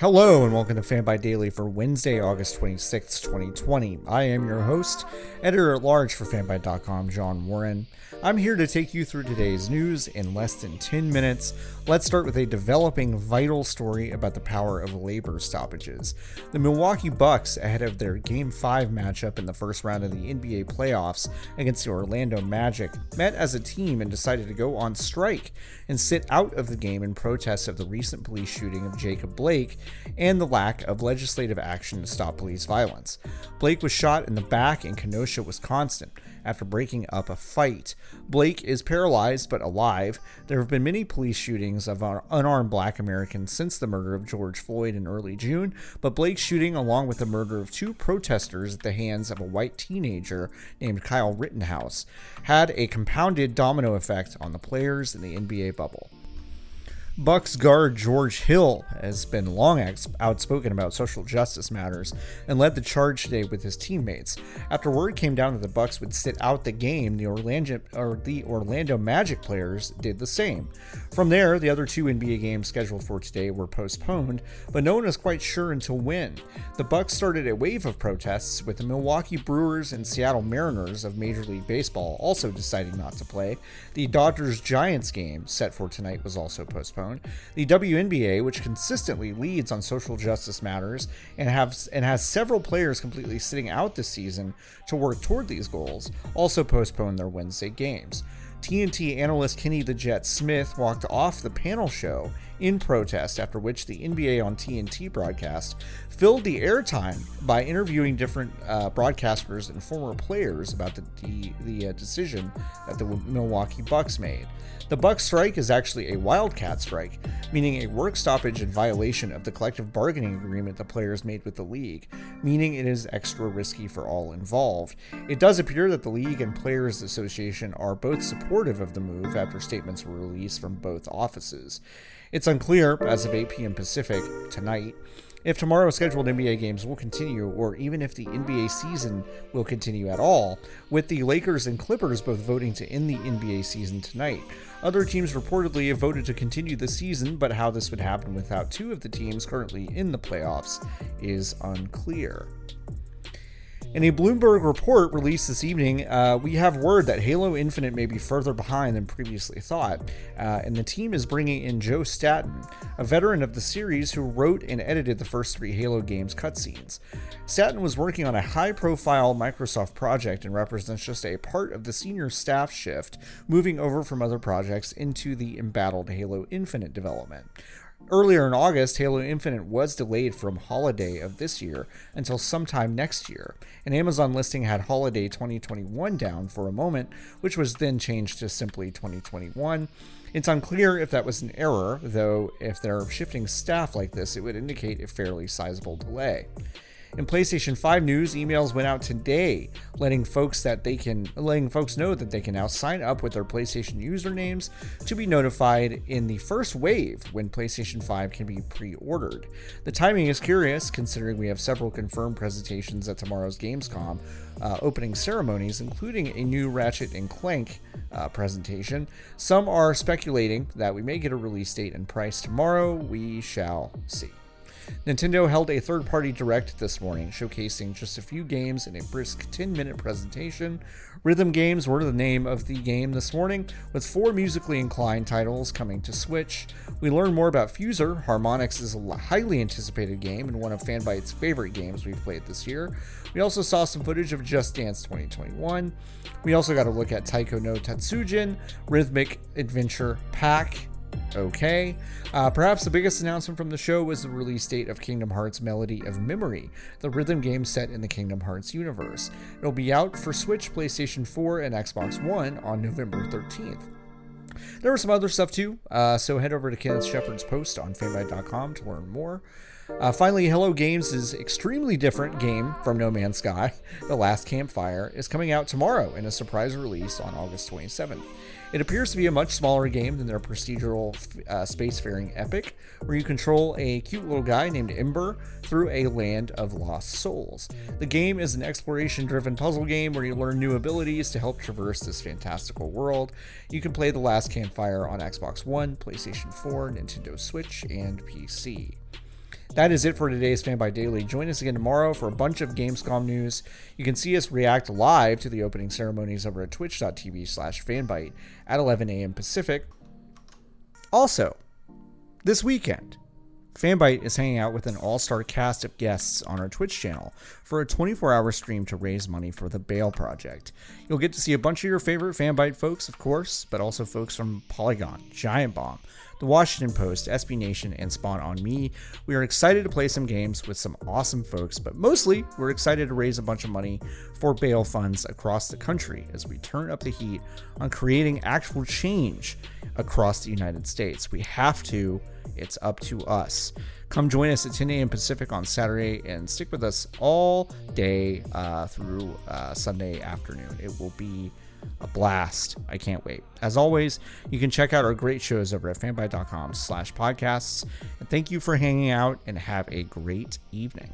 Hello and welcome to Fanbyte Daily for Wednesday, August 26th, 2020. I am your host, editor at large for fanbyte.com, John Warren. I'm here to take you through today's news in less than 10 minutes. Let's start with a developing vital story about the power of labor stoppages. The Milwaukee Bucks, ahead of their Game 5 matchup in the first round of the NBA playoffs against the Orlando Magic, met as a team and decided to go on strike and sit out of the game in protest of the recent police shooting of Jacob Blake and the lack of legislative action to stop police violence. Blake was shot in the back in Kenosha, Wisconsin after breaking up a fight. Blake is paralyzed but alive. There have been many police shootings of unarmed black Americans since the murder of George Floyd in early June, but Blake's shooting, along with the murder of two protesters at the hands of a white teenager named Kyle Rittenhouse, had a compounded domino effect on the players in the NBA bubble. Bucks guard George Hill has been long outspoken about social justice matters and led the charge today with his teammates. After word came down that the Bucks would sit out the game, the Orlando or the Orlando Magic players did the same. From there, the other two NBA games scheduled for today were postponed, but no one is quite sure until when. The Bucks started a wave of protests with the Milwaukee Brewers and Seattle Mariners of Major League Baseball also deciding not to play. The Dodgers Giants game set for tonight was also postponed. The WNBA, which consistently leads on social justice matters and has and has several players completely sitting out this season to work toward these goals, also postponed their Wednesday games. TNT analyst Kenny the Jet Smith walked off the panel show in protest, after which the NBA on TNT broadcast filled the airtime by interviewing different uh, broadcasters and former players about the, the, the uh, decision that the Milwaukee Bucks made. The Bucks strike is actually a wildcat strike, meaning a work stoppage in violation of the collective bargaining agreement the players made with the league, meaning it is extra risky for all involved. It does appear that the league and players association are both supportive of the move after statements were released from both offices. It's unclear, as of 8 p.m. Pacific tonight, if tomorrow's scheduled NBA games will continue, or even if the NBA season will continue at all, with the Lakers and Clippers both voting to end the NBA season tonight. Other teams reportedly have voted to continue the season, but how this would happen without two of the teams currently in the playoffs is unclear. In a Bloomberg report released this evening, uh, we have word that Halo Infinite may be further behind than previously thought, uh, and the team is bringing in Joe Staten, a veteran of the series who wrote and edited the first three Halo games cutscenes. Staten was working on a high profile Microsoft project and represents just a part of the senior staff shift moving over from other projects into the embattled Halo Infinite development. Earlier in August, Halo Infinite was delayed from holiday of this year until sometime next year. An Amazon listing had holiday 2021 down for a moment, which was then changed to simply 2021. It's unclear if that was an error, though if they're shifting staff like this, it would indicate a fairly sizable delay. In PlayStation 5 news, emails went out today letting folks that they can letting folks know that they can now sign up with their PlayStation usernames to be notified in the first wave when PlayStation 5 can be pre-ordered. The timing is curious considering we have several confirmed presentations at tomorrow's Gamescom uh, opening ceremonies, including a new Ratchet and Clank uh, presentation. Some are speculating that we may get a release date and price tomorrow. We shall see. Nintendo held a third party direct this morning, showcasing just a few games in a brisk 10 minute presentation. Rhythm Games were the name of the game this morning, with four musically inclined titles coming to Switch. We learned more about Fuser. Harmonix is a highly anticipated game and one of Fanbyte's favorite games we've played this year. We also saw some footage of Just Dance 2021. We also got a look at Taiko no Tatsujin, Rhythmic Adventure Pack, okay. Uh, perhaps the biggest announcement from the show was the release date of Kingdom Hearts Melody of Memory, the rhythm game set in the Kingdom Hearts universe. It'll be out for Switch, PlayStation 4, and Xbox One on November 13th. There was some other stuff too, uh, so head over to Kenneth Shepard's post on fanbyte.com to learn more. Uh, finally, Hello Games' is extremely different game from No Man's Sky, The Last Campfire, is coming out tomorrow in a surprise release on August 27th. It appears to be a much smaller game than their procedural uh, spacefaring epic, where you control a cute little guy named Ember through a land of lost souls. The game is an exploration driven puzzle game where you learn new abilities to help traverse this fantastical world. You can play The Last Campfire on Xbox One, PlayStation 4, Nintendo Switch, and PC. That is it for today's Fanbyte Daily. Join us again tomorrow for a bunch of Gamescom news. You can see us react live to the opening ceremonies over at twitch.tv slash fanbyte at 11 a.m. Pacific. Also, this weekend, Fanbyte is hanging out with an all star cast of guests on our Twitch channel for a 24 hour stream to raise money for the Bail Project. You'll get to see a bunch of your favorite Fanbyte folks, of course, but also folks from Polygon, Giant Bomb, The Washington Post, SB Nation, and Spawn on Me. We are excited to play some games with some awesome folks, but mostly we're excited to raise a bunch of money for bail funds across the country as we turn up the heat on creating actual change across the United States. We have to it's up to us. Come join us at 10 a.m. Pacific on Saturday and stick with us all day uh, through uh, Sunday afternoon. It will be a blast. I can't wait. As always, you can check out our great shows over at fanbyte.com slash podcasts. And thank you for hanging out and have a great evening.